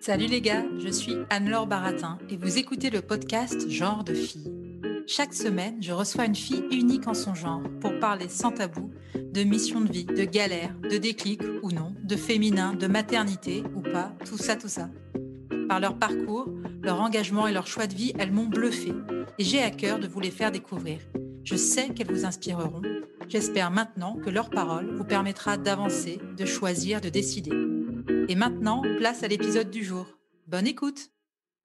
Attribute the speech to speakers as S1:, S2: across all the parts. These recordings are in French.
S1: Salut les gars, je suis Anne-Laure Baratin et vous écoutez le podcast Genre de fille. Chaque semaine, je reçois une fille unique en son genre pour parler sans tabou de mission de vie, de galère, de déclic ou non, de féminin, de maternité ou pas, tout ça, tout ça. Par leur parcours, leur engagement et leur choix de vie, elles m'ont bluffé et j'ai à cœur de vous les faire découvrir. Je sais qu'elles vous inspireront. J'espère maintenant que leur parole vous permettra d'avancer, de choisir, de décider. Et maintenant, place à l'épisode du jour. Bonne écoute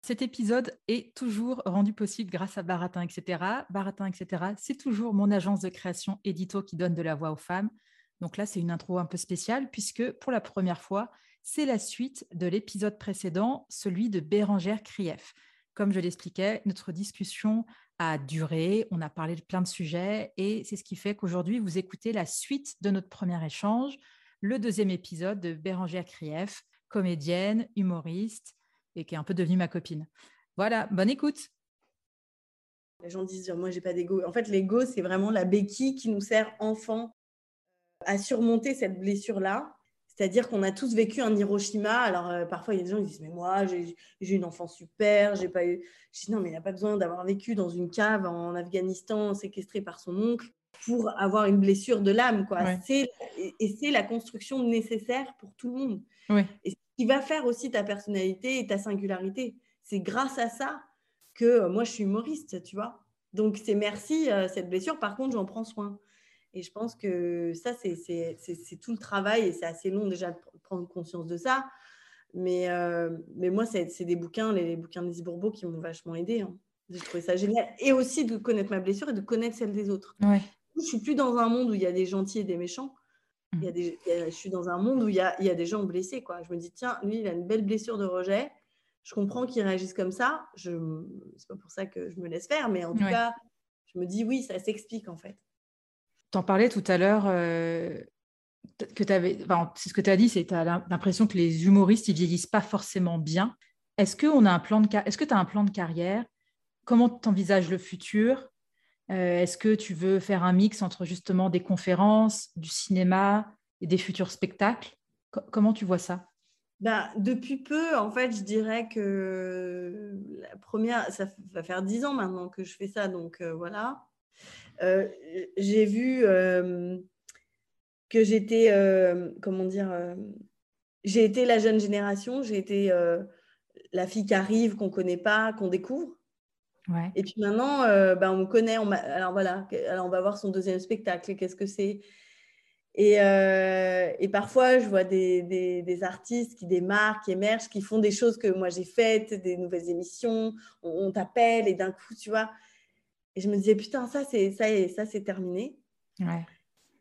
S1: Cet épisode est toujours rendu possible grâce à Baratin, etc. Baratin, etc. C'est toujours mon agence de création édito qui donne de la voix aux femmes. Donc là, c'est une intro un peu spéciale puisque pour la première fois, c'est la suite de l'épisode précédent, celui de Bérangère Krief. Comme je l'expliquais, notre discussion a duré, on a parlé de plein de sujets et c'est ce qui fait qu'aujourd'hui, vous écoutez la suite de notre premier échange, le deuxième épisode de Bérangère Krief, comédienne, humoriste et qui est un peu devenue ma copine. Voilà, bonne écoute.
S2: Les gens disent, moi, j'ai pas d'ego. En fait, l'ego, c'est vraiment la béquille qui nous sert, enfant, à surmonter cette blessure-là. C'est-à-dire qu'on a tous vécu un Hiroshima. Alors, euh, parfois, il y a des gens qui disent, mais moi, j'ai j'ai une enfance super, j'ai pas eu. Je dis, non, mais il n'a pas besoin d'avoir vécu dans une cave en Afghanistan, séquestré par son oncle, pour avoir une blessure de l'âme. quoi.
S1: Ouais.
S2: C'est- Et, c'est la construction nécessaire pour tout le monde. Et ce qui va faire aussi ta personnalité et ta singularité. C'est grâce à ça que euh, moi, je suis humoriste, tu vois. Donc, c'est merci, euh, cette blessure. Par contre, j'en prends soin. Et je pense que ça, c'est- c'est c'est- c'est tout le travail et c'est assez long déjà de pr- prendre conscience de ça. Mais, euh, mais moi, c'est c'est des bouquins, les, les bouquins de Lise Bourbeau qui m'ont vachement aidé. hein. J'ai trouvé ça génial. Et aussi de connaître ma blessure et de connaître celle des autres.
S1: Ouais.
S2: Je suis plus dans un monde où il y a des gentils et des méchants. Il y a des, il y a- je suis dans un monde où il y a, il y a des gens blessés. Quoi. Je me dis, tiens, lui, il a une belle blessure de rejet. Je comprends qu'il réagisse comme ça. Je, c'est pas pour ça que je me laisse faire, mais en tout
S1: Ouais.
S2: cas, je me dis, oui, ça s'explique en fait.
S1: T'en parlais tout à l'heure euh, que tu avais, enfin, c'est ce que tu as dit, c'est que tu as l'impression que les humoristes, ils vieillissent pas forcément bien. Est-ce que on a un plan de est-ce que tu as un plan de carrière? Comment tu envisages le futur? Euh, Est-ce que tu veux faire un mix entre justement des conférences, du cinéma et des futurs spectacles? Co- Comment tu vois ça?
S2: Ben, depuis peu, en fait, je dirais que la première, ça va faire dix ans maintenant que je fais ça, donc euh, voilà. Euh, j'ai vu que j'étais, comment dire, j'ai été la jeune génération, j'ai été la fille qui arrive, qu'on connaît pas, qu'on découvre.
S1: Ouais.
S2: Et puis maintenant, euh, ben, on me connaît. On alors voilà, alors on va voir son deuxième spectacle. Qu'est-ce que c'est et, euh, et parfois, je vois des, des- des artistes qui démarrent, qui émergent, qui font des choses que moi j'ai faites, des nouvelles émissions. On, on t'appelle et d'un coup, tu vois. Et je me disais, putain, ça, c'est ça, et ça, c'est terminé.
S1: Ouais.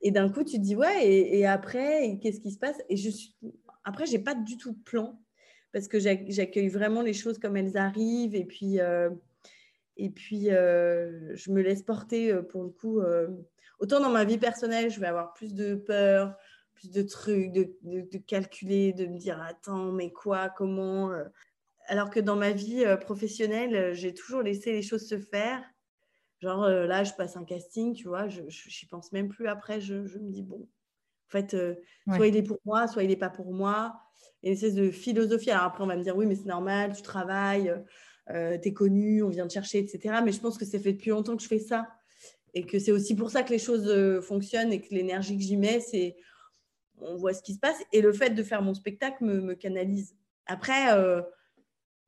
S2: Et d'un coup, tu te dis, ouais, et, et après, qu'est-ce qui se passe? Et je suis... après, j'ai pas du tout de plan parce que j'ac- j'accueille vraiment les choses comme elles arrivent. Et puis, euh, et puis euh, je me laisse porter euh, pour le coup. euh, autant dans ma vie personnelle, je vais avoir plus de peur, plus de trucs, de, de- de calculer, de me dire, attends, mais quoi, comment euh. Alors que dans ma vie professionnelle, j'ai toujours laissé les choses se faire. Genre là, je passe un casting, tu vois, je n'y pense même plus après. Je, je me dis, bon, en fait,
S1: Ouais.
S2: soit il est pour moi, soit il n'est pas pour moi. Et une espèce de philosophie. Alors après, on va me dire, oui, mais c'est normal, tu travailles, euh, tu es connu, on vient te chercher, etc. Mais je pense que ça fait depuis longtemps que je fais ça. Et que c'est aussi pour ça que les choses euh, fonctionnent et que l'énergie que j'y mets, c'est on voit ce qui se passe. Et le fait de faire mon spectacle me, me canalise. Après, euh,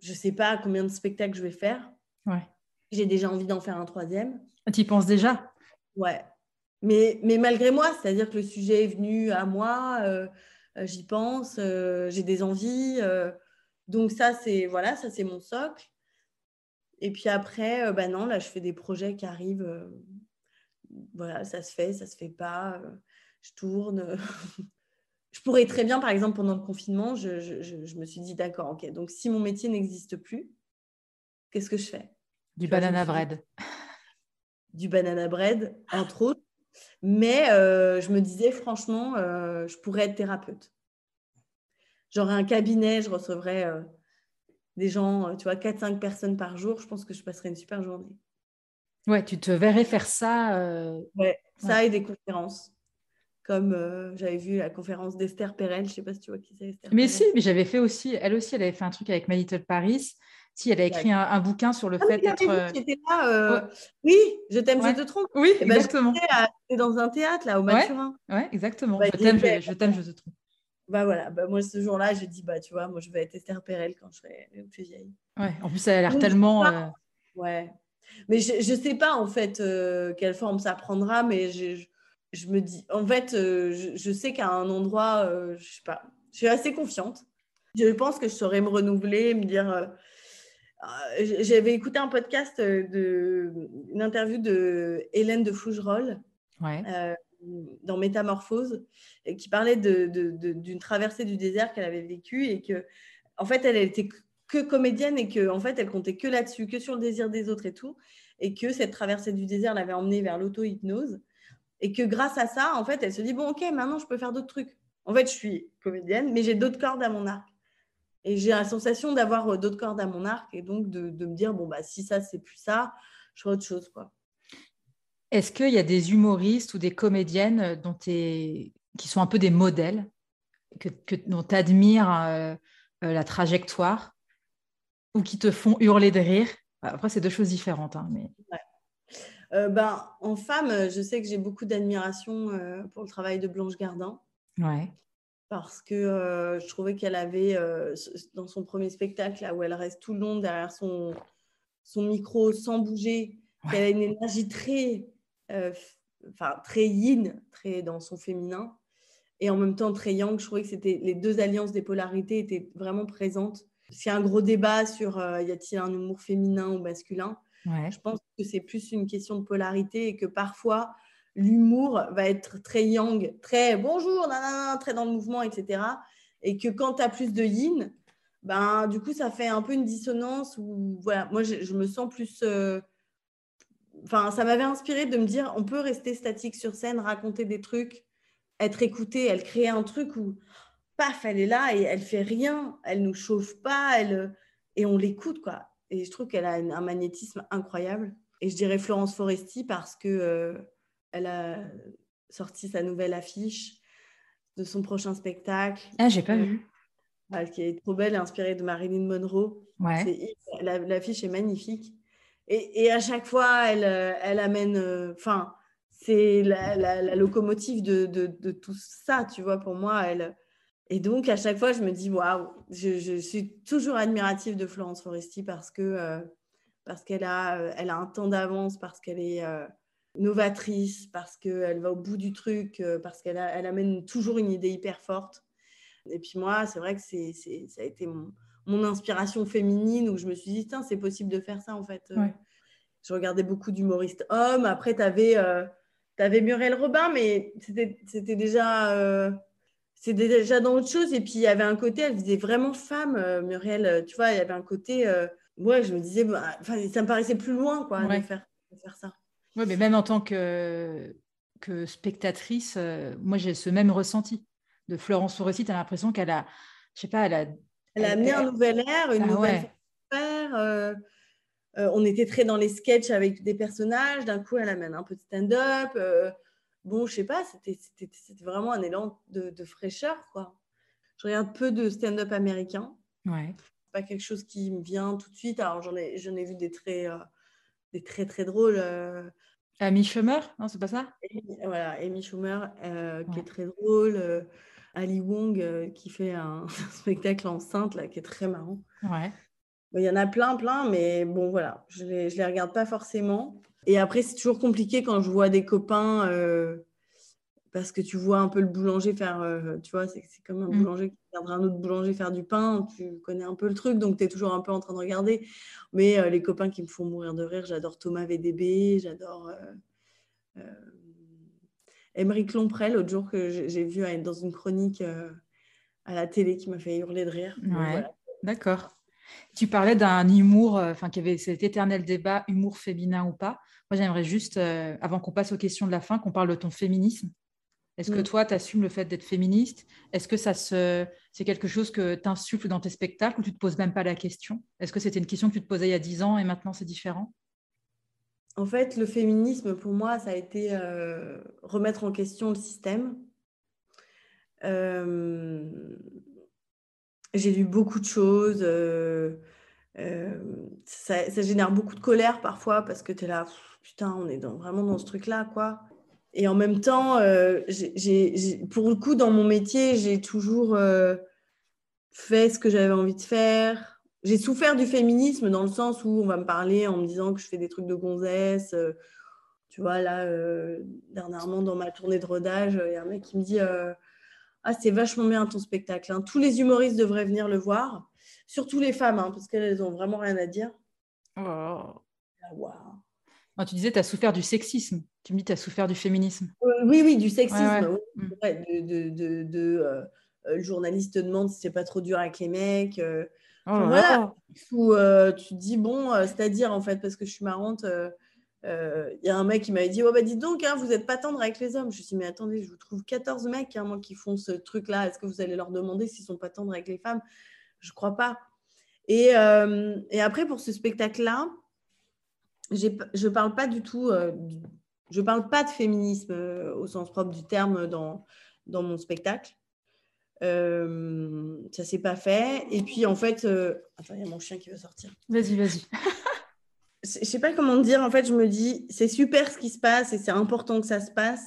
S2: je ne sais pas combien de spectacles je vais faire.
S1: Ouais.
S2: J'ai déjà envie d'en faire un troisième.
S1: Tu y penses déjà?
S2: Ouais. Mais, mais malgré moi, c'est-à-dire que le sujet est venu à moi, euh, euh, j'y pense, euh, j'ai des envies. donc ça, c'est voilà, ça c'est mon socle. Et puis après, euh, bah non, là, je fais des projets qui arrivent euh, voilà, ça se fait, ça se fait pas. euh, je tourne. je pourrais très bien, par exemple, pendant le confinement, je, je- je- je me suis dit, d'accord, ok, donc si mon métier n'existe plus, qu'est-ce que je fais?
S1: Du
S2: vois,
S1: banana bread.
S2: Du banana bread, entre autres. Mais euh, je me disais, franchement, euh, je pourrais être thérapeute. J'aurais un cabinet, je recevrais euh, des gens, euh, tu vois, 4-5 personnes par jour. Je pense que je passerais une super journée.
S1: Ouais, tu te verrais faire ça. euh,
S2: Ouais, ça et des conférences. Comme euh, j'avais vu la conférence d'Esther Perel, je ne sais pas si tu vois qui c'est Esther
S1: Mais
S2: Perel.
S1: si, mais j'avais fait aussi, elle aussi, elle avait fait un truc avec My Little Paris. Si, elle a écrit un, un bouquin sur le
S2: Ah
S1: fait
S2: j'avais
S1: d'être. euh, Ouais.
S2: Oui, je t'aime,
S1: Ouais.
S2: je te trompe.
S1: Oui,
S2: Eh ben,
S1: exactement.
S2: j'étais dans un théâtre, là, au. Mathurin.
S1: Ouais, exactement.
S2: Bah,
S1: je t'aime, je, je t'aime, je te trouve.
S2: Bah voilà, bah, moi, ce jour-là, j'ai dit, bah tu vois, moi, je vais être Esther Perel quand je serai plus vieille.
S1: Ouais. En plus, elle a l'air tellement. euh,
S2: Ouais. Mais je ne sais pas, en fait, euh, quelle forme ça prendra, mais je, je, me dis, en fait, euh, je, je sais qu'à un endroit, euh, je sais pas, je suis assez confiante. Je pense que je saurais me renouveler, me dire. euh, euh, J'avais écouté un podcast, euh, de, une interview de Hélène de Fougerolles
S1: Ouais.
S2: Euh, dans Métamorphose, et qui parlait d'une traversée du désert qu'elle avait vécue et que, en fait, elle, était que comédienne et que, en fait, elle comptait que là-dessus, que sur le désir des autres et tout, et que cette traversée du désert l'avait emmenée vers l'auto-hypnose, et que grâce à ça, en fait, elle se dit bon, ok, maintenant, je peux faire d'autres trucs. En fait, je suis comédienne, mais j'ai d'autres cordes à mon arc. Et j'ai la sensation d'avoir euh, d'autres cordes à mon arc, et donc de, me dire bon, bah, si ça, c'est plus ça, je ferai autre chose, quoi.
S1: Est-ce qu'il y a des humoristes ou des comédiennes euh, dont qui sont un peu des modèles, que, que- dont tu admires la trajectoire ou qui te font hurler de rire? Après, c'est deux choses différentes. hein, mais...
S2: Euh, ben, en femme, euh, je sais que j'ai beaucoup d'admiration euh, pour le travail de Blanche Gardin
S1: Ouais.
S2: parce que euh, je trouvais qu'elle avait, euh, dans son premier spectacle, là où elle reste tout le long derrière son, son micro sans bouger,
S1: Ouais.
S2: qu'elle a une énergie très, euh, enfin, très yin, très dans son féminin, et en même temps très yang. Je trouvais que c'était les deux alliances des polarités étaient vraiment présentes. A un gros débat sur euh, y a-t-il un humour féminin ou masculin,
S1: Ouais.
S2: je pense que c'est plus une question de polarité et que parfois l'humour va être très yang, très bonjour, nanana, très dans le mouvement, etc. Et que quand tu as plus de yin, ben, du coup, ça fait un peu une dissonance où, voilà, moi, je, je me sens plus. euh, Enfin, ça m'avait inspiré de me dire on peut rester statique sur scène, raconter des trucs, être écouté. Elle crée un truc où, paf, elle est là et elle fait rien, elle nous chauffe pas, elle, et on l'écoute, quoi. Et je trouve qu'elle a un magnétisme incroyable. Et je dirais Florence Foresti parce que euh, elle a sorti sa nouvelle affiche de son prochain spectacle,
S1: Ah, j'ai pas
S2: Euh,
S1: vu.
S2: euh, qui est trop belle, inspirée de Marilyn Monroe.
S1: Ouais.
S2: L'affiche est magnifique. Et, à chaque fois, elle, euh, amène. euh, Enfin, c'est la, locomotive de, tout ça, tu vois, pour moi. Et donc, à chaque fois, je me dis, waouh, je, suis toujours admirative de Florence Foresti parce euh, qu'elle a, un temps d'avance, parce qu'elle est novatrice, parce qu'elle va au bout du truc, parce qu'elle amène toujours une idée hyper forte. Et puis moi, c'est vrai que ça a été mon, mon inspiration féminine où je me suis dit, Tiens, c'est possible de faire ça en fait. Euh,
S1: Ouais.
S2: Je regardais beaucoup d'humoristes hommes. Après, tu avais, Muriel Robin, mais c'était, déjà, euh, c'était déjà dans autre chose. Et puis, il y avait un côté, elle faisait vraiment femme, euh, Muriel. euh, Tu vois, il y avait un côté, euh, ouais, je me disais, bah, ça me paraissait plus loin quoi,
S1: Ouais.
S2: de, faire, de faire ça.
S1: Ouais, mais même en tant que, que spectatrice, euh, moi j'ai ce même ressenti de Florence Foresti. Tu as l'impression qu'elle a, je sais pas, elle a.
S2: Elle a amené un nouvel air, une
S1: Ah
S2: nouvelle
S1: ouais.
S2: faire. euh, euh, on était très dans les sketchs avec des personnages. D'un coup, elle amène un peu de stand-up. euh, bon, je sais pas, c'était vraiment un élan de, de fraîcheur, quoi. Je regarde peu de stand-up américain.
S1: Ouais.
S2: Pas quelque chose qui me vient tout de suite. Alors, j'en ai, ai vu des très, des très, très drôles.
S1: Amy Schumer? Non, c'est pas ça?
S2: Amy- voilà, Amy Schumer, qui est très drôle. Ali Wong, euh, qui fait un, spectacle enceinte, là, qui est très marrant.
S1: Ouais.
S2: Il y en a plein, plein, mais bon, voilà, je ne les, je les regarde pas forcément. Et après, c'est toujours compliqué quand je vois des copains, euh, parce que tu vois un peu le boulanger faire, euh, tu vois, c'est comme un
S1: Mm.
S2: boulanger qui regardera un autre boulanger faire du pain, tu connais un peu le truc, donc tu es toujours un peu en train de regarder. Mais euh, les copains qui me font mourir de rire, j'adore Thomas VDB, j'adore Émeric Lomprel, l'autre jour que j'ai vu dans une chronique à la télé qui m'a fait hurler de rire.
S1: D'accord. Tu parlais d'un humour, euh, enfin, qu'il y avait cet éternel débat, humour féminin ou pas. Moi, j'aimerais juste, euh, avant qu'on passe aux questions de la fin, qu'on parle de ton féminisme. Est-ce que mm. toi, tu assumes le fait d'être féministe? Est-ce que ça se... c'est quelque chose que tu insuffles dans tes spectacles ou tu ne te poses même pas la question? Est-ce que c'était une question que tu te posais il y a 10 ans et maintenant c'est différent?
S2: En fait, le féminisme, pour moi, ça a été euh, remettre en question le système. J'ai lu beaucoup de choses. Euh, euh, ça, génère beaucoup de colère parfois parce que tu es là, putain, on est vraiment dans ce truc-là, quoi. Et en même temps, euh, pour le coup, dans mon métier, j'ai toujours fait ce que j'avais envie de faire. J'ai souffert du féminisme dans le sens où on va me parler en me disant que je fais des trucs de gonzesse. tu vois, là, dernièrement, dans ma tournée de rodage, il y a un mec qui me dit ah, c'est vachement bien ton spectacle. Hein. Tous les humoristes devraient venir le voir, surtout les femmes, hein, parce qu'elles ont vraiment rien à dire.
S1: Oh. Ah, tu disais, tu as souffert du sexisme. Tu me dis, tu as souffert du féminisme.
S2: Euh, oui, oui, du sexisme. Mm. de, de, euh, euh, le journaliste te demande si c'est pas trop dur avec les mecs. Oh voilà. Où, tu te dis, bon, c'est-à-dire, en fait, parce que je suis marrante, il euh, y a un mec qui m'avait dit oh, bah, Dites donc, hein, vous n'êtes pas tendre avec les hommes. Je me suis dit Mais attendez, je vous trouve 14 mecs hein, qui font ce truc-là. Est-ce que vous allez leur demander s'ils ne sont pas tendres avec les femmes? Je ne crois pas. Et, euh, après, pour ce spectacle-là, je ne parle pas du tout, euh, je parle pas de féminisme au sens propre du terme dans mon spectacle. Euh, ça s'est pas fait. Et puis en fait, attends, il y a mon chien qui veut sortir.
S1: Vas-y, vas-y.
S2: je sais pas comment dire. En fait, je me dis, c'est super ce qui se passe et c'est important que ça se passe.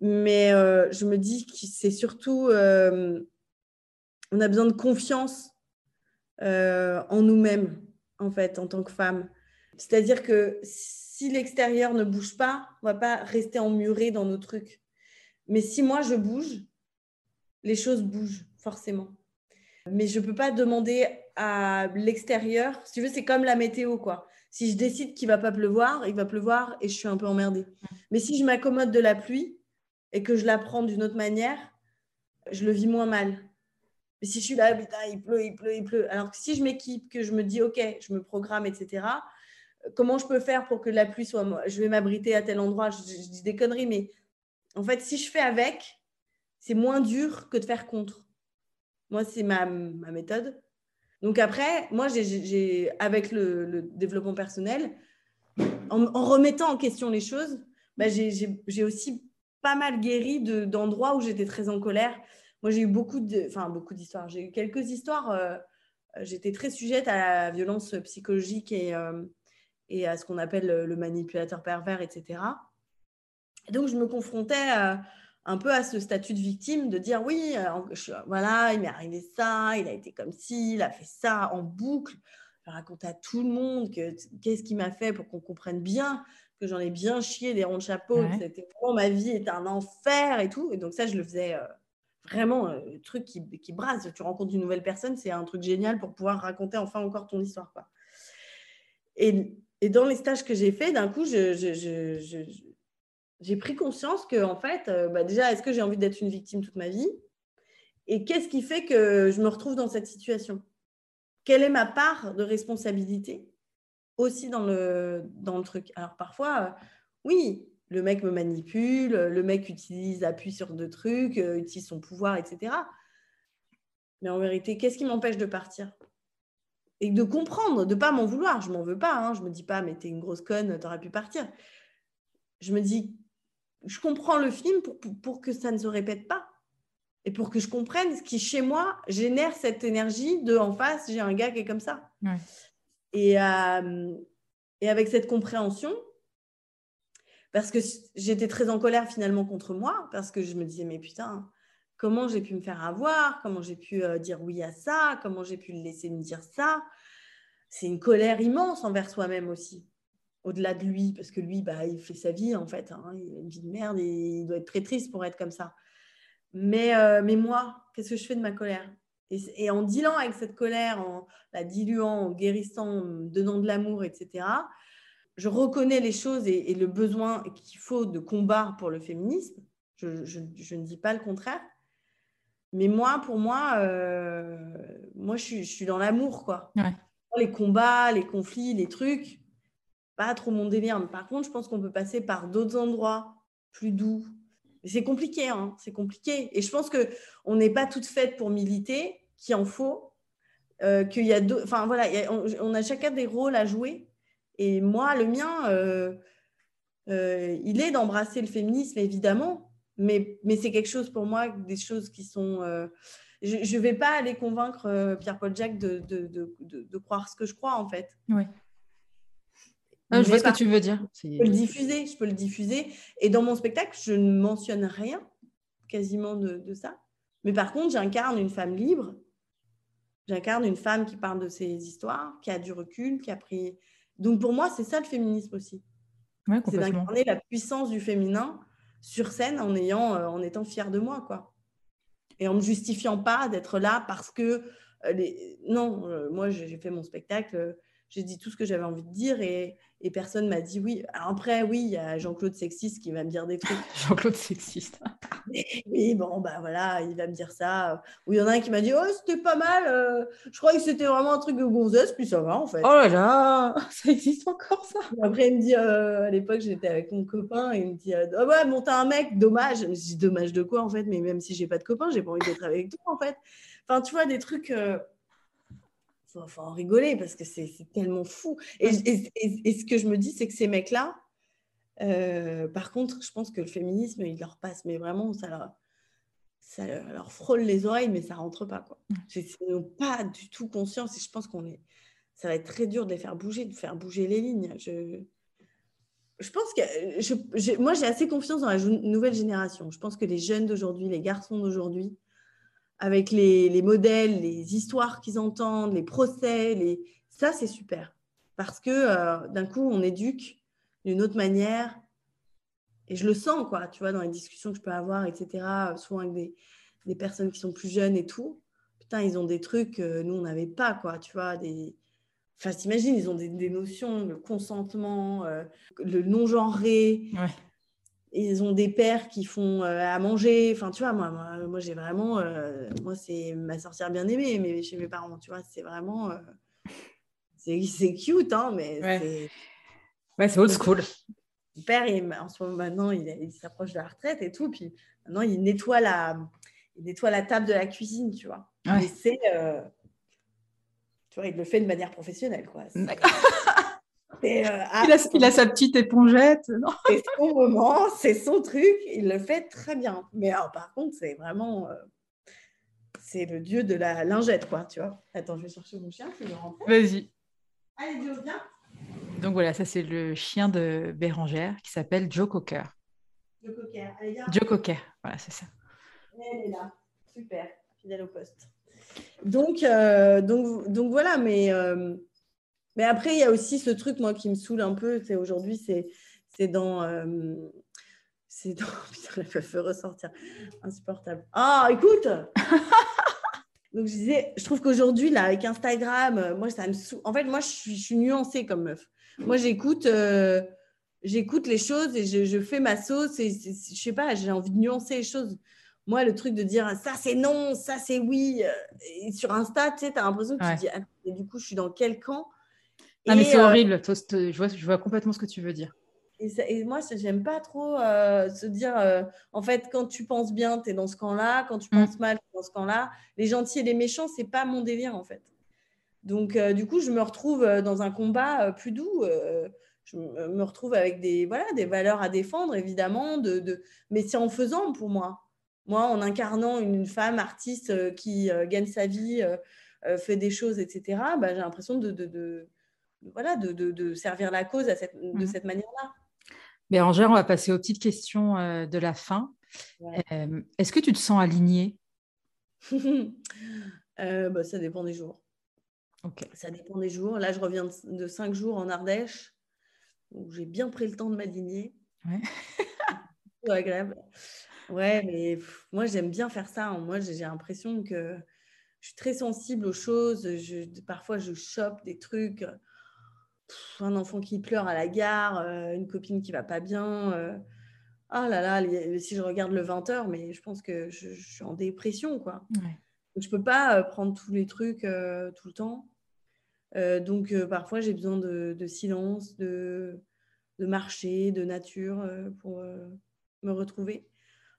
S2: Mais euh, je me dis que c'est surtout, euh, on a besoin de confiance euh, en nous-mêmes, en fait, en tant que femme. C'est-à-dire que si l'extérieur ne bouge pas, on va pas rester emmuré dans nos trucs. Mais si moi je bouge, les choses bougent forcément. Mais je ne peux pas demander à l'extérieur. Si tu veux, c'est comme la météo, quoi. Si je décide qu'il va pas pleuvoir, il va pleuvoir et je suis un peu emmerdée. Mais si je m'accommode de la pluie et que je la prends d'une autre manière, je le vis moins mal. Mais si je suis là, putain, il pleut, il pleut, il pleut. Alors que si je m'équipe, que je me dis, OK, je me programme, etc., comment je peux faire pour que la pluie soit. Je vais m'abriter à tel endroit, je, dis des conneries, mais en fait, si je fais avec, c'est moins dur que de faire contre. Moi, c'est ma, ma méthode. Donc après, moi, j'ai, avec le, développement personnel, en, remettant en question les choses, bah, j'ai, aussi pas mal guéri d'endroits où j'étais très en colère. Moi, j'ai eu beaucoup, de, enfin, beaucoup d'histoires. J'ai eu quelques histoires. Euh, j'étais très sujette à la violence psychologique et, euh, et à ce qu'on appelle le manipulateur pervers, etc. Et donc, je me confrontais à un peu à ce statut de victime, de dire oui, euh, voilà, il m'est arrivé ça, il a été comme ci, il a fait ça en boucle. Je raconter à tout le monde que qu'est-ce qu'il m'a fait pour qu'on comprenne bien que j'en ai bien chié des ronds de chapeau, que c'était ma vie était un enfer et tout. Et donc ça, je le faisais euh, vraiment, euh, le truc qui, qui brasse. Tu rencontres une nouvelle personne, c'est un truc génial pour pouvoir raconter enfin encore ton histoire. Quoi. Et, et dans les stages que j'ai fait, d'un coup, je, je, j'ai pris conscience que, en fait, euh, bah, déjà, est-ce que j'ai envie d'être une victime toute ma vie? Et qu'est-ce qui fait que je me retrouve dans cette situation? Quelle est ma part de responsabilité aussi dans le, dans le truc? Alors, parfois, euh, oui, le mec me manipule, le mec utilise, appuie sur deux trucs, euh, utilise son pouvoir, etc. Mais en vérité, qu'est-ce qui m'empêche de partir? Et de comprendre, de pas m'en vouloir. Je m'en veux pas. Hein. Je me dis pas, mais t'es une grosse conne, t'aurais pu partir. Je me dis, je comprends le film pour, que ça ne se répète pas. Et pour que je comprenne ce qui, chez moi, génère cette énergie de en face, j'ai un gars qui est comme ça. Et, euh, et avec cette compréhension, parce que j'étais très en colère finalement contre moi, parce que je me disais, mais putain, comment j'ai pu me faire avoir, comment j'ai pu euh, dire oui à ça, comment j'ai pu le laisser me dire ça? C'est une colère immense envers soi-même aussi au-delà de lui, parce que lui, bah, il fait sa vie en fait. Hein. il a une vie de merde et il doit être très triste pour être comme ça. Mais, euh, mais moi, qu'est-ce que je fais de ma colère? Et, en dealant avec cette colère, en la diluant, en guérissant, en donnant de l'amour, etc., je reconnais les choses et, le besoin qu'il faut de combat pour le féminisme. Je, je, ne dis pas le contraire. Mais moi, pour moi, euh, moi je, suis, je suis dans l'amour, quoi. Les combats, les conflits, les trucs, pas trop mon délire. Mais par contre, je pense qu'on peut passer par d'autres endroits plus doux. C'est compliqué, hein c'est compliqué. Et je pense qu'on n'est pas toutes faites pour militer, qu'il en faut. Euh, qu'il y a enfin voilà, on, a chacun des rôles à jouer. Et moi, le mien, euh, euh, il est d'embrasser le féminisme, évidemment, mais, mais c'est quelque chose pour moi, des choses qui sont. je ne vais pas aller convaincre Pierre-Paul Jacques de, de, de, de, croire ce que je crois, en fait.
S1: Oui. Ah, je vois ce que tu veux dire.
S2: Je peux le diffuser, je peux le diffuser. Et dans mon spectacle, je ne mentionne rien quasiment de, ça. Mais par contre, j'incarne une femme libre. J'incarne une femme qui parle de ses histoires, qui a du recul, qui a pris. Donc pour moi, c'est ça le féminisme aussi. c'est d'incarner la puissance du féminin sur scène en ayant, euh, en étant fière de moi, quoi. Et en ne justifiant pas d'être là parce que euh, les... non, euh, moi j'ai fait mon spectacle j'ai dit tout ce que j'avais envie de dire et, et personne m'a dit oui. après, oui, il y a Jean-Claude Sexiste qui va me dire des trucs.
S1: Jean-Claude Sexiste.
S2: oui, bon, bah voilà, il va me dire ça. Ou il y en a un qui m'a dit oh, c'était pas mal. Euh, je croyais que c'était vraiment un truc de gonzesse, puis ça va en fait.
S1: Oh là là, ça existe encore ça.
S2: après, il me dit euh, à l'époque, j'étais avec mon copain et il me dit oh ouais, bon, t'as un mec, dommage. Je me dis dommage de quoi en fait Mais même si j'ai pas de copain, j'ai pas envie d'être avec toi en fait. Enfin, tu vois, des trucs faut en rigoler parce que c'est tellement fou. Et, ce que je me dis, c'est que ces mecs-là, euh, par contre, je pense que le féminisme, il leur passe, mais vraiment, ça leur, ça leur frôle les oreilles, mais ça rentre pas. Quoi. Ils n'ont pas du tout conscience et je pense qu'on est, ça va être très dur de les faire bouger, de faire bouger les lignes. Je, je pense que je, moi, j'ai assez confiance dans la nouvelle génération. Je pense que les jeunes d'aujourd'hui, les garçons d'aujourd'hui, avec les, modèles, les histoires qu'ils entendent, les procès, les... ça c'est super. Parce que euh, d'un coup, on éduque d'une autre manière. Et je le sens, quoi, tu vois, dans les discussions que je peux avoir, etc., souvent avec des, personnes qui sont plus jeunes et tout. Putain, ils ont des trucs que nous, on n'avait pas, quoi, tu vois, des... Enfin, t'imagines, ils ont des, notions, le consentement, euh, le non-genré, ils ont des pères qui font euh, à manger. Enfin, tu vois, moi, moi, j'ai vraiment. Euh, moi, c'est ma sorcière bien aimée, mais chez mes parents, tu vois, c'est vraiment. Euh, c'est cute, hein, mais
S1: c'est. Ouais, c'est old school.
S2: Mon père, en ce moment, maintenant, il, s'approche de la retraite et tout. Puis maintenant, il nettoie la, il nettoie la table de la cuisine, tu vois. Ouais. c'est. tu vois, il le fait de manière professionnelle, quoi.
S1: Euh, il, a, sa petite épongette.
S2: C'est son moment, c'est son truc, il le fait très bien. Mais par contre, c'est vraiment. Euh, c'est le dieu de la lingette, quoi, tu vois. Attends, je vais chercher mon chien, qui rentre.
S1: Vas-y.
S2: Allez, Joe, viens.
S1: Donc voilà, ça c'est le chien de Bérangère qui s'appelle Joe Cocker.
S2: Joe Cocker, allez, viens.
S1: Joe Cocker, voilà, c'est ça.
S2: Elle est là, super, fidèle au poste. Donc, euh, donc, donc voilà, mais mais après, il y a aussi ce truc, moi, qui me saoule un peu. C'est aujourd'hui, c'est, c'est dans. Euh, c'est dans. Putain, la fait ressortir. Insupportable. Ah, écoute Donc, je disais, je trouve qu'aujourd'hui, là, avec Instagram, euh, moi, ça me saoule. En fait, moi, je suis, je suis nuancée comme meuf. Moi, j'écoute. Euh, j'écoute les choses et je, je fais ma sauce et je sais pas, j'ai envie de nuancer les choses. Moi, le truc de dire ça c'est non, ça c'est oui, et sur Insta, tu sais, tu as l'impression que tu dis, ah, du coup, je suis dans quel camp?
S1: Non, mais c'est euh, horrible. Je vois, je vois complètement ce que tu veux dire.
S2: Et, ça, et moi, j'aime pas trop euh, se dire, euh, en fait, quand tu penses bien, tu es dans ce camp-là. Quand tu mm. penses mal, tu es dans ce camp-là. Les gentils et les méchants, c'est pas mon délire, en fait. Donc, du coup, je me retrouve dans un combat plus doux. je me retrouve avec des, voilà, des valeurs à défendre, évidemment. De, de... Mais c'est en faisant, pour moi. Moi, en incarnant une femme artiste qui gagne sa vie, fait des choses, etc., bah, j'ai l'impression de, de voilà, de, de, servir la cause à cette, de mmh. cette manière-là.
S1: Bérangère, on va passer aux petites questions euh, de la fin. Euh, est-ce que tu te sens alignée?
S2: Euh, bah, Ça dépend des jours. Ça dépend des jours. Là, je reviens de, cinq jours en Ardèche, où j'ai bien pris le temps de m'aligner. Ouais. C'est agréable. Ouais, mais moi, j'aime bien faire ça. Moi, j'ai l'impression que je suis très sensible aux choses. Je, parfois, je chope des trucs un enfant qui pleure à la gare, une copine qui va pas bien. ah là là, si je regarde le 20h, mais je pense que je, suis en dépression, quoi. Donc, je peux pas prendre tous les trucs tout le temps. donc, parfois, j'ai besoin de, silence, de, de, marcher, de nature pour me retrouver.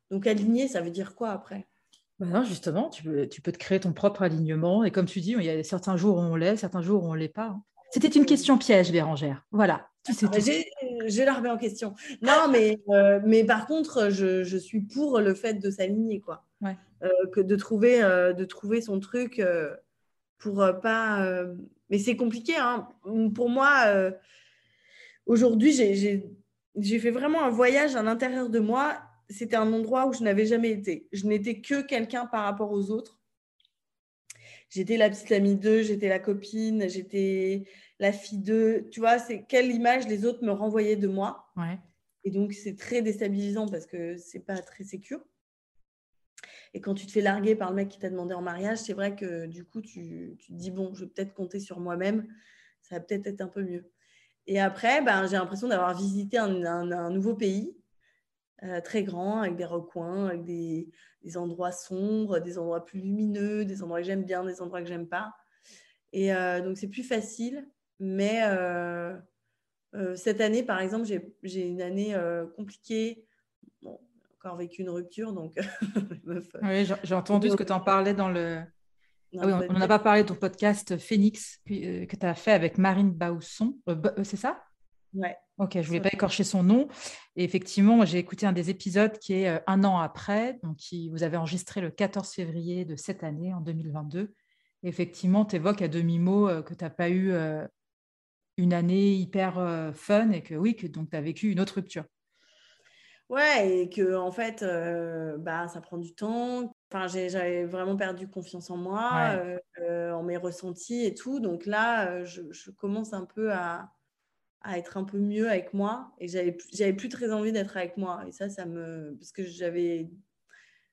S2: Donc, aligner, ça veut dire quoi après?
S3: Bah non, justement, tu peux, tu peux te créer ton propre alignement. Et comme tu dis, il y a certains jours où on l'est, certains jours où on ne l'est pas. Hein. C'était une question piège, Bérangère. Voilà.
S2: Tu sais ah, je la remets en question. Non, mais, euh, mais par contre, je, je, suis pour le fait de s'aligner, quoi. Euh, que de trouver, euh, de trouver son truc pour pas. Mais c'est compliqué. Hein. Pour moi, aujourd'hui, j'ai fait vraiment un voyage à l'intérieur de moi c'était un endroit où je n'avais jamais été. Je n'étais que quelqu'un par rapport aux autres. J'étais la petite amie d'eux, j'étais la copine, j'étais la fille d'eux. Tu vois, c'est quelle image les autres me renvoyaient de moi. Et donc, c'est très déstabilisant parce que c'est pas très sécure. Et quand tu te fais larguer par le mec qui t'a demandé en mariage, c'est vrai que du coup, tu, te dis, bon, je vais peut-être compter sur moi-même. Ça va peut-être être un peu mieux. Et après, ben, j'ai l'impression d'avoir visité un nouveau pays euh, très grand, avec des recoins, avec des, endroits sombres, des endroits plus lumineux, des endroits que j'aime bien, des endroits que j'aime pas. Et euh, donc, c'est plus facile. Mais euh, cette année, par exemple, j'ai une année compliquée. Bon, encore vécu une rupture, donc.
S3: oui, j'ai entendu ce que tu en parlais dans le. Ah oui, on n'a pas parlé de ton podcast Phoenix que tu as fait avec Marine Bausson. c'est ça?
S2: Ouais.
S3: Ok, je ne voulais pas écorcher son nom. Et effectivement, j'ai écouté un des épisodes qui est euh, un an après, donc qui vous avez enregistré le 14 février de cette année, en 2022. effectivement, tu évoques à demi-mot euh, que tu n'as pas eu euh, une année hyper fun et que oui, que donc tu as vécu une autre rupture.
S2: Ouais, et que en fait, bah, ça prend du temps. Enfin, j'avais vraiment perdu confiance en moi, en mes ressentis et tout. Donc là, je commence un peu à, à être un peu mieux avec moi et j'avais j'avais plus très envie d'être avec moi. Et ça ça me parce que j'avais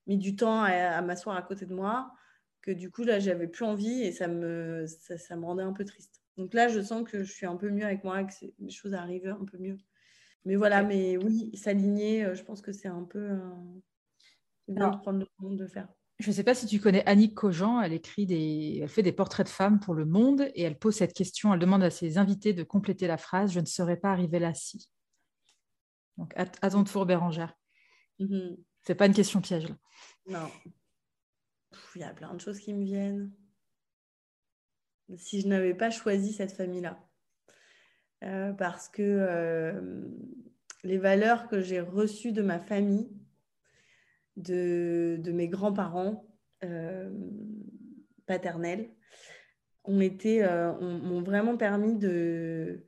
S2: mis du temps à, m'asseoir à côté de moi que du coup là j'avais plus envie et ça me ça, me rendait un peu triste. Donc là je sens que je suis un peu mieux avec moi que les choses arrivent un peu mieux. Mais voilà mais oui s'aligner euh, je pense que c'est un peu bien de prendre le temps de faire
S3: je ne sais pas si tu connais Annick Cogent, elle écrit des, elle fait des portraits de femmes pour Le Monde et elle pose cette question, elle demande à ses invités de compléter la phrase Je ne serais pas arrivée là si. Donc à, ton tour, Bérangère. Mm-hmm. C'est pas une question piège là.
S2: Non. Il y a plein de choses qui me viennent. Si je n'avais pas choisi cette famille-là, euh, parce que euh, les valeurs que j'ai reçues de ma famille, de, mes grands-parents euh, paternels ont été, euh, m'ont vraiment permis de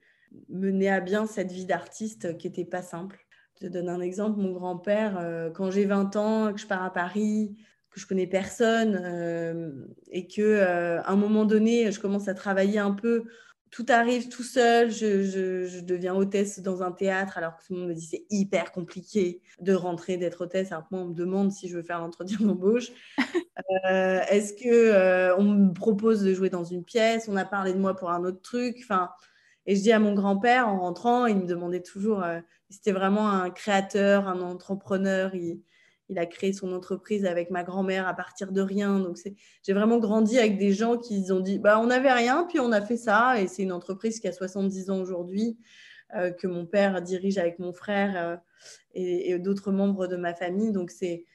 S2: mener à bien cette vie d'artiste qui n'était pas simple. Je te donne un exemple, mon grand-père, euh, quand j'ai 20 ans, que je pars à Paris, que je connais personne et que à un moment donné, je commence à travailler un peu tout arrive tout seul. Je, deviens hôtesse dans un théâtre alors que tout le monde me dit c'est hyper compliqué de rentrer, d'être hôtesse. Alors moi, on me demande si je veux faire l'entretien d'embauche. Euh, est-ce que euh, on me propose de jouer dans une pièce? On a parlé de moi pour un autre truc. Enfin, et je dis à mon grand-père en rentrant, il me demandait toujours. Euh, c'était vraiment un créateur, un entrepreneur. Il, il a créé son entreprise avec ma grand-mère à partir de rien. Donc, j'ai vraiment grandi avec des gens qui ont dit bah, on n'avait rien, puis on a fait ça. Et c'est une entreprise qui a 70 ans aujourd'hui, euh, que mon père dirige avec mon frère euh, et, d'autres membres de ma famille. Donc, c'est,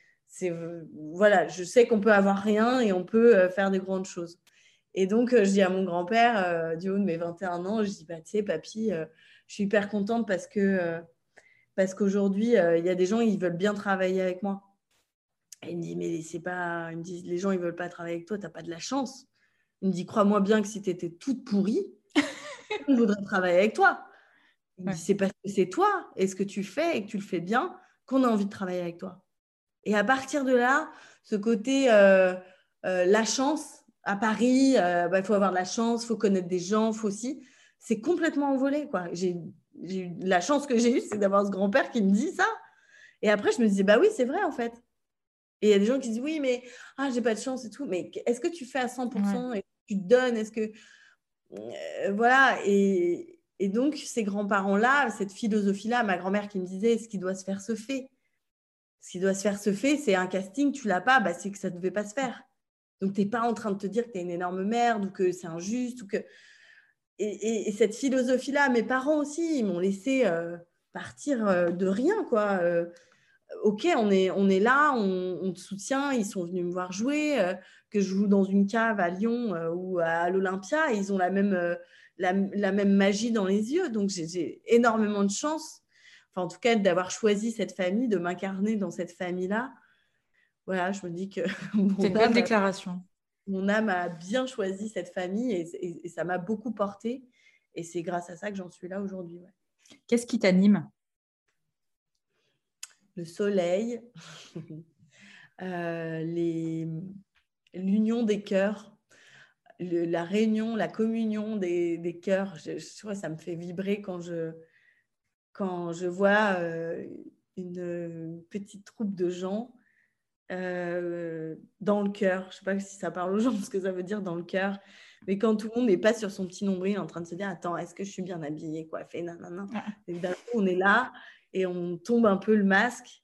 S2: voilà, je sais qu'on peut avoir rien et on peut euh, faire des grandes choses. Et donc, je dis à mon grand-père, du haut de mes 21 ans, je dis bah, papy, je suis hyper contente parce que parce qu'aujourd'hui, euh, il y a des gens, ils veulent bien travailler avec moi. Et il me dit, mais c'est pas. Il me dit, les gens, ils veulent pas travailler avec toi, tu n'as pas de la chance. Il me dit, crois-moi bien que si tu étais toute pourrie, on voudrait travailler avec toi. Il me dit, c'est parce que c'est toi et ce que tu fais et que tu le fais bien qu'on a envie de travailler avec toi. Et à partir de là, ce côté euh, euh, la chance à Paris, bah, il faut avoir de la chance, il faut connaître des gens, faut aussi. C'est complètement envolé. Quoi. J'ai la chance que j'ai eue, c'est d'avoir ce grand-père qui me dit ça. Et après, je me disais, bah oui, c'est vrai en fait. Et il y a des gens qui disent, oui, mais ah, j'ai pas de chance et tout. Mais est-ce que tu fais à 100% et tu donnes? Est-ce que. Euh, voilà. Et, et donc, ces grands-parents-là, cette philosophie-là, ma grand-mère qui me disait ce qui doit se faire se fait. Ce qui doit se faire se fait, c'est un casting, tu l'as pas, bah, c'est que ça ne devait pas se faire. Donc, tu n'es pas en train de te dire que tu es une énorme merde ou que c'est injuste. Ou que... et, cette philosophie-là, mes parents aussi, ils m'ont laissé euh, partir euh, de rien. quoi. Euh, ok, on est, on est là, on, te soutient, ils sont venus me voir jouer, que je joue dans une cave à Lyon ou à l'Olympia, ils ont la même la, même magie dans les yeux. Donc, j'ai énormément de chance, enfin, en tout cas, d'avoir choisi cette famille, de m'incarner dans cette famille-là. Voilà, je me dis que.
S3: C'est une belle déclaration.
S2: Mon âme a bien choisi cette famille et, ça m'a beaucoup porté. Et c'est grâce à ça que j'en suis là aujourd'hui.
S3: Qu'est-ce qui t'anime?
S2: Le soleil, euh, l'union des cœurs, la réunion, la communion des, des cœurs, je, ça me fait vibrer quand je, quand je vois euh, une petite troupe de gens euh, dans le cœur. Je ne sais pas si ça parle aux gens, ce que ça veut dire dans le cœur. Mais quand tout le monde n'est pas sur son petit nombril en train de se dire Attends, est-ce que je suis bien habillée, coiffée nanana? Et d'un coup, on est là et on tombe un peu le masque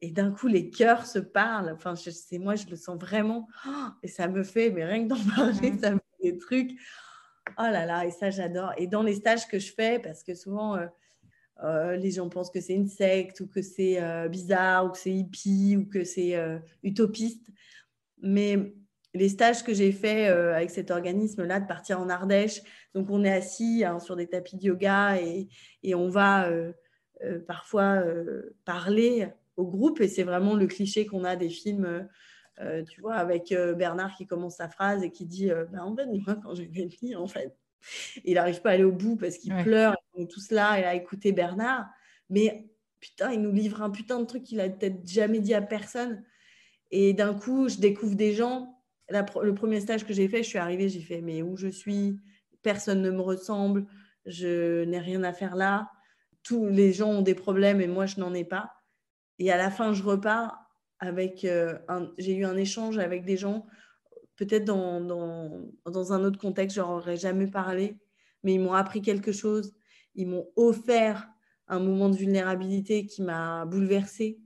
S2: et d'un coup les cœurs se parlent. Enfin, je sais, moi je le sens vraiment oh, et ça me fait, mais rien que d'en parler, mmh. ça me fait des trucs. Oh là là, et ça j'adore. Et dans les stages que je fais, parce que souvent euh, euh, les gens pensent que c'est une secte ou que c'est euh, bizarre ou que c'est hippie ou que c'est utopiste, mais les stages que j'ai fait avec cet organisme-là, de partir en Ardèche, donc on est assis hein, sur des tapis de yoga et, on va parfois parler au groupe. Et c'est vraiment le cliché qu'on a des films, euh, tu vois, avec euh, Bernard qui commence sa phrase et qui dit euh, bah, En fait, moi, quand j'ai fini, en fait, il n'arrive pas à aller au bout parce qu'il pleure. On est tous là et à écouter Bernard. Mais putain, il nous livre un putain de truc qu'il a peut-être jamais dit à personne. Et d'un coup, je découvre des gens. le premier stage que j'ai fait, je suis arrivée, j'ai fait Mais où je suis? Personne ne me ressemble. Je n'ai rien à faire là. Tous les gens ont des problèmes et moi, je n'en ai pas. Et à la fin, je repars avec euh, j'ai eu un échange avec des gens, peut-être dans, dans, un autre contexte, je leur aurais jamais parlé, mais ils m'ont appris quelque chose, ils m'ont offert un moment de vulnérabilité qui m'a bouleversée.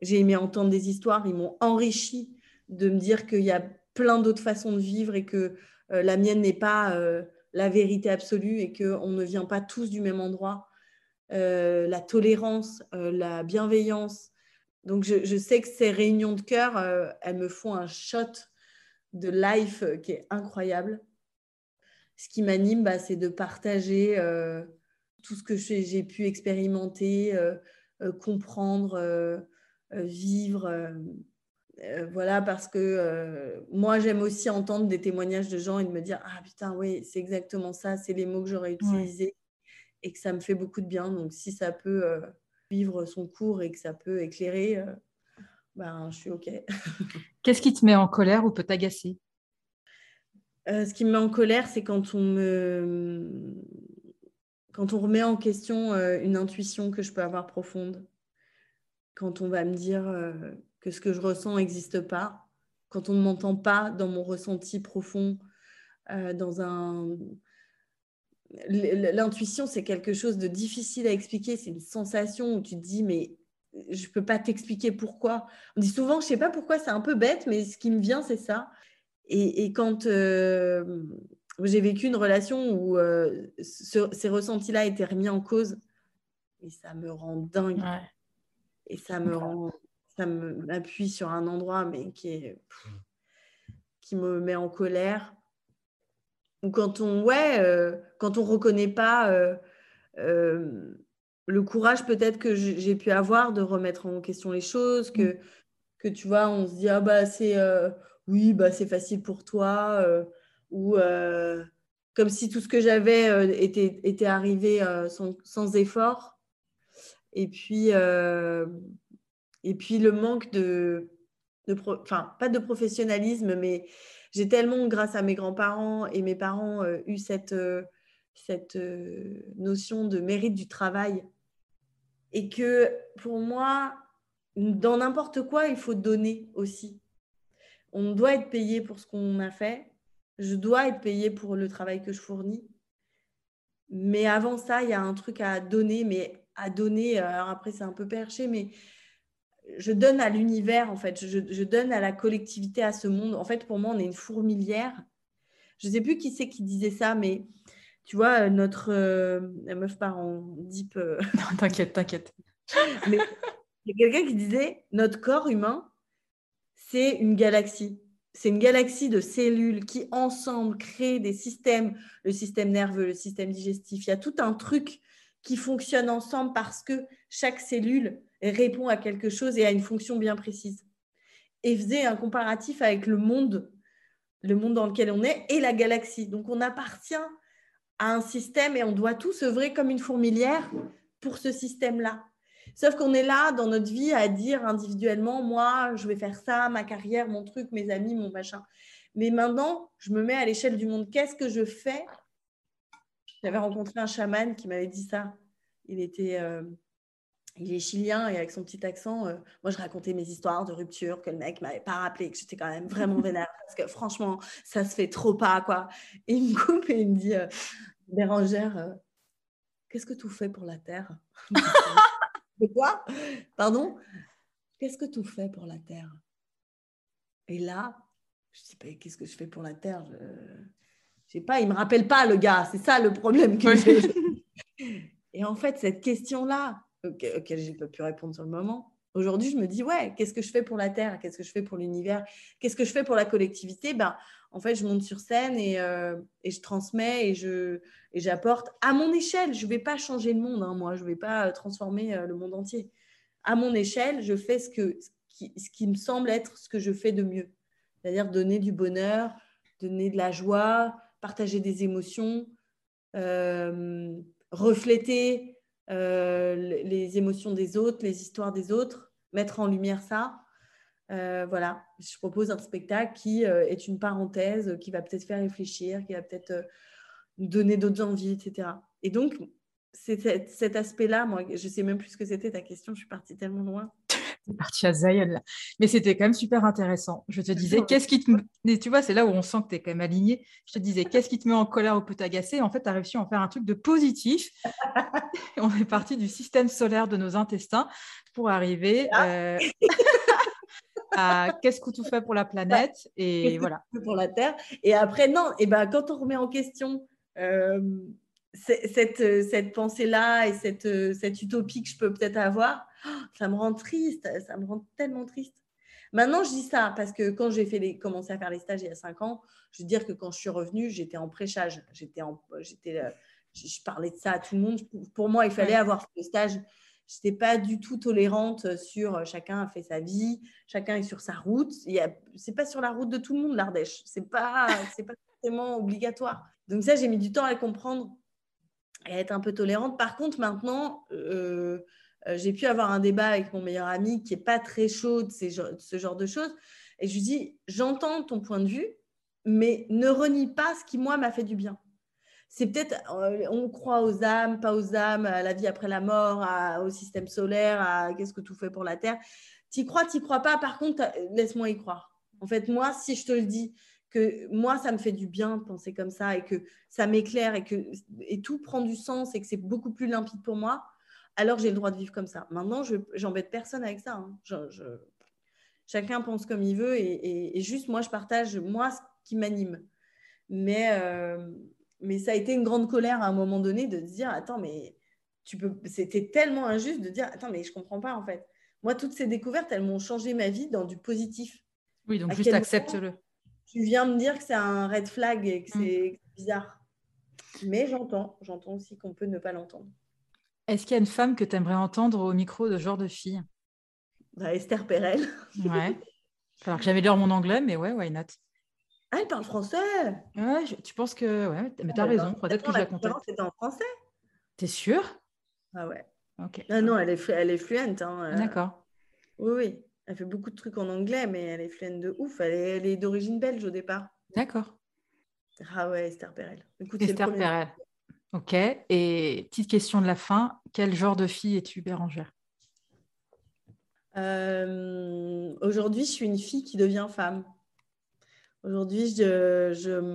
S2: J'ai aimé entendre des histoires, ils m'ont enrichi de me dire qu'il y a plein d'autres façons de vivre et que euh, la mienne n'est pas euh, la vérité absolue et qu'on ne vient pas tous du même endroit euh, la tolérance, la bienveillance. Donc, je, sais que ces réunions de cœur, elles me font un shot de life qui est incroyable. Ce qui m'anime, bah, c'est de partager tout ce que j'ai pu expérimenter, comprendre, vivre. voilà, parce que moi, j'aime aussi entendre des témoignages de gens et de me dire Ah putain, oui, c'est exactement ça, c'est les mots que j'aurais utilisés et que ça me fait beaucoup de bien. Donc, si ça peut euh, vivre son cours et que ça peut éclairer, euh, ben, je suis OK.
S3: Qu'est-ce qui te met en colère ou peut t'agacer?
S2: Euh, Ce qui me met en colère, c'est quand on me quand on remet en question une intuition que je peux avoir profonde, quand on va me dire que ce que je ressens n'existe pas, quand on ne m'entend pas dans mon ressenti profond, dans un L'intuition, c'est quelque chose de difficile à expliquer. C'est une sensation où tu te dis, mais je ne peux pas t'expliquer pourquoi. On dit souvent, je ne sais pas pourquoi, c'est un peu bête, mais ce qui me vient, c'est ça. Et, quand euh, j'ai vécu une relation où euh, ces ressentis-là étaient remis en cause, et ça me rend dingue. Et ça me rend, ça m'appuie sur un endroit, mais qui est, qui me met en colère ou quand on ouais euh, quand on reconnaît pas le courage peut-être que j'ai pu avoir de remettre en question les choses que mm. que tu vois on se dit ah bah c'est oui bah c'est facile pour toi ou comme si tout ce que j'avais était, était arrivé sans, sans, effort et puis et puis le manque de, de enfin pas de professionnalisme mais j'ai tellement, grâce à mes grands-parents et mes parents, euh, eu cette, euh, cette euh, notion de mérite du travail. Et que pour moi, dans n'importe quoi, il faut donner aussi. On doit être payé pour ce qu'on a fait. Je dois être payé pour le travail que je fournis. Mais avant ça, il y a un truc à donner, mais à donner, alors après c'est un peu perché, mais je donne à l'univers, en fait, je, donne à la collectivité, à ce monde. En fait, pour moi, on est une fourmilière. Je ne sais plus qui c'est qui disait ça, mais tu vois, notre... Euh, la meuf part en deep... Euh,
S3: non, t'inquiète, t'inquiète.
S2: mais il y a quelqu'un qui disait, notre corps humain, c'est une galaxie. C'est une galaxie de cellules qui, ensemble, créent des systèmes, le système nerveux, le système digestif. Il y a tout un truc qui fonctionne ensemble parce que chaque cellule répond à quelque chose et a une fonction bien précise. Et faisait un comparatif avec le monde, le monde dans lequel on est et la galaxie. Donc on appartient à un système et on doit tous œuvrer comme une fourmilière pour ce système-là. Sauf qu'on est là dans notre vie à dire individuellement, moi, je vais faire ça, ma carrière, mon truc, mes amis, mon machin. Mais maintenant, je me mets à l'échelle du monde. Qu'est-ce que je fais? J'avais rencontré un chaman qui m'avait dit ça. Il était, euh, il est chilien et avec son petit accent, euh, moi je racontais mes histoires de rupture que le mec m'avait pas rappelé, que j'étais quand même vraiment vénère parce que franchement, ça se fait trop pas quoi. Et il me coupe et il me dit, euh, Bérangère, euh, qu'est-ce que tu fais pour la terre? De quoi? Pardon? Qu'est-ce que tu fais pour la terre? Et là, je dis, bah, qu'est-ce que je fais pour la terre? Je... je sais pas, il me rappelle pas le gars, c'est ça le problème que j'ai. Et en fait, cette question-là, auquel je n'ai pas pu répondre sur le moment. Aujourd'hui, je me dis, ouais, qu'est-ce que je fais pour la Terre? Qu'est-ce que je fais pour l'univers? Qu'est-ce que je fais pour la collectivité? Ben, En fait, je monte sur scène et, euh, je transmets et, j'apporte à mon échelle. Je ne vais pas changer le monde, hein, moi. Je ne vais pas euh, transformer euh, le monde entier. À mon échelle, je fais ce, que, ce qui me semble être ce que je fais de mieux. C'est-à-dire donner du bonheur, donner de la joie, partager des émotions, refléter euh, les émotions des autres, les histoires des autres, mettre en lumière ça. Euh, voilà, je propose un spectacle qui euh, est une parenthèse, qui va peut-être faire réfléchir, qui va peut-être donner d'autres envies, etc. Et donc, c'est cet aspect-là, moi, je sais même plus ce que c'était ta question, je suis partie tellement loin
S3: parti à Zion Mais c'était quand même super intéressant. Je te disais, qu'est-ce qui te. Et tu vois, c'est là où on sent que tu es quand même aligné. Je te disais, qu'est-ce qui te met en colère ou peut t'agacer? En fait, tu as réussi à en faire un truc de positif. on est parti du système solaire de nos intestins pour arriver euh, à qu'est-ce que tu fais pour la planète? Et voilà.
S2: Pour la Terre? Et après, non, et ben, quand on remet en question. Euh, cette, cette pensée-là et cette, cette utopie que je peux peut-être avoir, ça me rend triste, ça me rend tellement triste. Maintenant, je dis ça parce que quand j'ai fait les, commencé à faire les stages il y a cinq ans, je veux dire que quand je suis revenue, j'étais en prêchage. J'étais en, j'étais, euh, je, parlais de ça à tout le monde. Pour moi, il fallait avoir fait le stage. Je n'étais pas du tout tolérante sur euh, chacun a fait sa vie, chacun est sur sa route. Ce n'est pas sur la route de tout le monde, l'Ardèche. Ce n'est pas, c'est pas forcément obligatoire. Donc ça, j'ai mis du temps à comprendre et être un peu tolérante. Par contre, maintenant, euh, euh, j'ai pu avoir un débat avec mon meilleur ami qui n'est pas très chaud de ce genre de choses. Et je lui dis, j'entends ton point de vue, mais ne renie pas ce qui, moi, m'a fait du bien. C'est peut-être, euh, on croit aux âmes, pas aux âmes, à la vie après la mort, au système solaire, à qu'est-ce que tout fait pour la Terre. T'y crois, t'y crois pas, par contre, laisse-moi y croire. En fait, moi, si je te le dis, que moi, ça me fait du bien de penser comme ça et que ça m'éclaire et que et tout prend du sens et que c'est beaucoup plus limpide pour moi, alors j'ai le droit de vivre comme ça. Maintenant, je j'embête personne avec ça. Hein. chacun pense comme il veut et, juste moi, je partage moi ce qui m'anime. Mais, euh, mais ça a été une grande colère à un moment donné de dire attends, mais tu peux, c'était tellement injuste de dire attends, mais je comprends pas en fait. Moi, toutes ces découvertes, elles m'ont changé ma vie dans du positif.
S3: Oui, donc juste accepte-le.
S2: Tu viens me dire que c'est un red flag et que c'est mm. bizarre. Mais j'entends, j'entends aussi qu'on peut ne pas l'entendre.
S3: Est-ce qu'il y a une femme que tu aimerais entendre au micro de ce genre de fille?
S2: Bah, Esther Perel.
S3: ouais. Alors que j'avais l'air mon anglais, mais ouais, why not?
S2: Ah, elle parle français
S3: Ouais, tu penses que. Ouais, mais tu as ah, raison. Peut-être que je la contacte.
S2: C'était en français
S3: T'es sûre?
S2: Ah ouais. Ok. Ah non, elle est, elle est fluente. Hein,
S3: euh. D'accord.
S2: Oui, oui. Elle fait beaucoup de trucs en anglais, mais elle est fluente de ouf. Elle est, d'origine belge au départ.
S3: D'accord.
S2: Ah ouais, Esther Perel.
S3: Esther Perel. Ok. Et petite question de la fin, quel genre de fille es-tu, Bérangère?
S2: Euh, Aujourd'hui, je suis une fille qui devient femme. Aujourd'hui, je,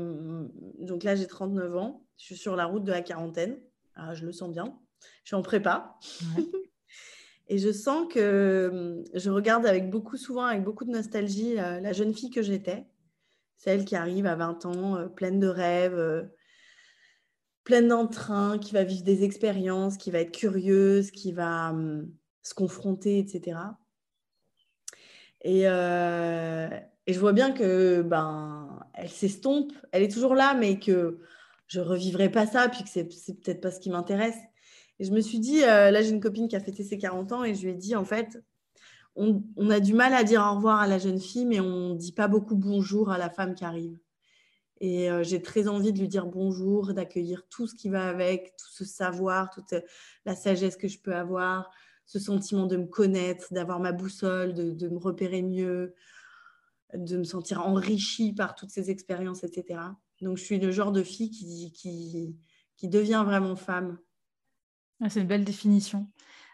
S2: donc là, j'ai 39 ans. Je suis sur la route de la quarantaine. Ah, je le sens bien. Je suis en prépa. Et je sens que hum, je regarde avec beaucoup, souvent avec beaucoup de nostalgie euh, la jeune fille que j'étais, celle qui arrive à 20 ans, euh, pleine de rêves, euh, pleine d'entrain, qui va vivre des expériences, qui va être curieuse, qui va hum, se confronter, etc. Et, je vois bien que ben, elle s'estompe, elle est toujours là, mais que je revivrai pas ça, puis que c'est peut-être pas ce qui m'intéresse. Et je me suis dit, euh, là j'ai une copine qui a fêté ses 40 ans et je lui ai dit, en fait, on, a du mal à dire au revoir à la jeune fille, mais on ne dit pas beaucoup bonjour à la femme qui arrive. Et euh, j'ai très envie de lui dire bonjour, d'accueillir tout ce qui va avec, tout ce savoir, toute la sagesse que je peux avoir, ce sentiment de me connaître, d'avoir ma boussole, de, me repérer mieux, de me sentir enrichie par toutes ces expériences, etc. Donc je suis le genre de fille qui, qui, qui devient vraiment femme
S3: c'est une belle définition.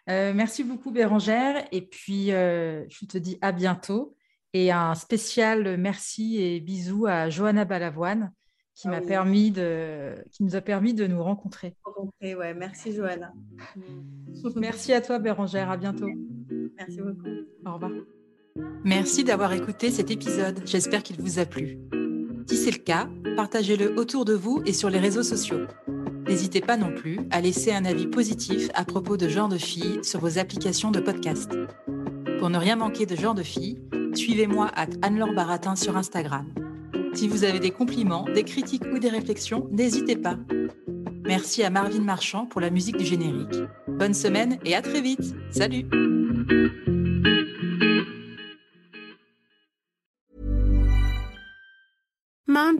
S3: Euh, merci beaucoup Bérangère. Et puis, euh, je te dis à bientôt. Et un spécial merci et bisous à Johanna Balavoine qui, ah m'a permis de, qui nous a permis de nous rencontrer.
S2: ouais. Merci Johanna.
S3: merci à toi Bérangère. À bientôt.
S2: Merci beaucoup.
S3: Au revoir.
S1: Merci d'avoir écouté cet épisode. J'espère qu'il vous a plu. Si c'est le cas, partagez-le autour de vous et sur les réseaux sociaux. N'hésitez pas non plus à laisser un avis positif à propos de Genre de Filles sur vos applications de podcast. Pour ne rien manquer de Genre de Filles, suivez-moi à Anne-Laure Baratin sur Instagram. Si vous avez des compliments, des critiques ou des réflexions, n'hésitez pas. Merci à Marvin Marchand pour la musique du générique. Bonne semaine et à très vite. Salut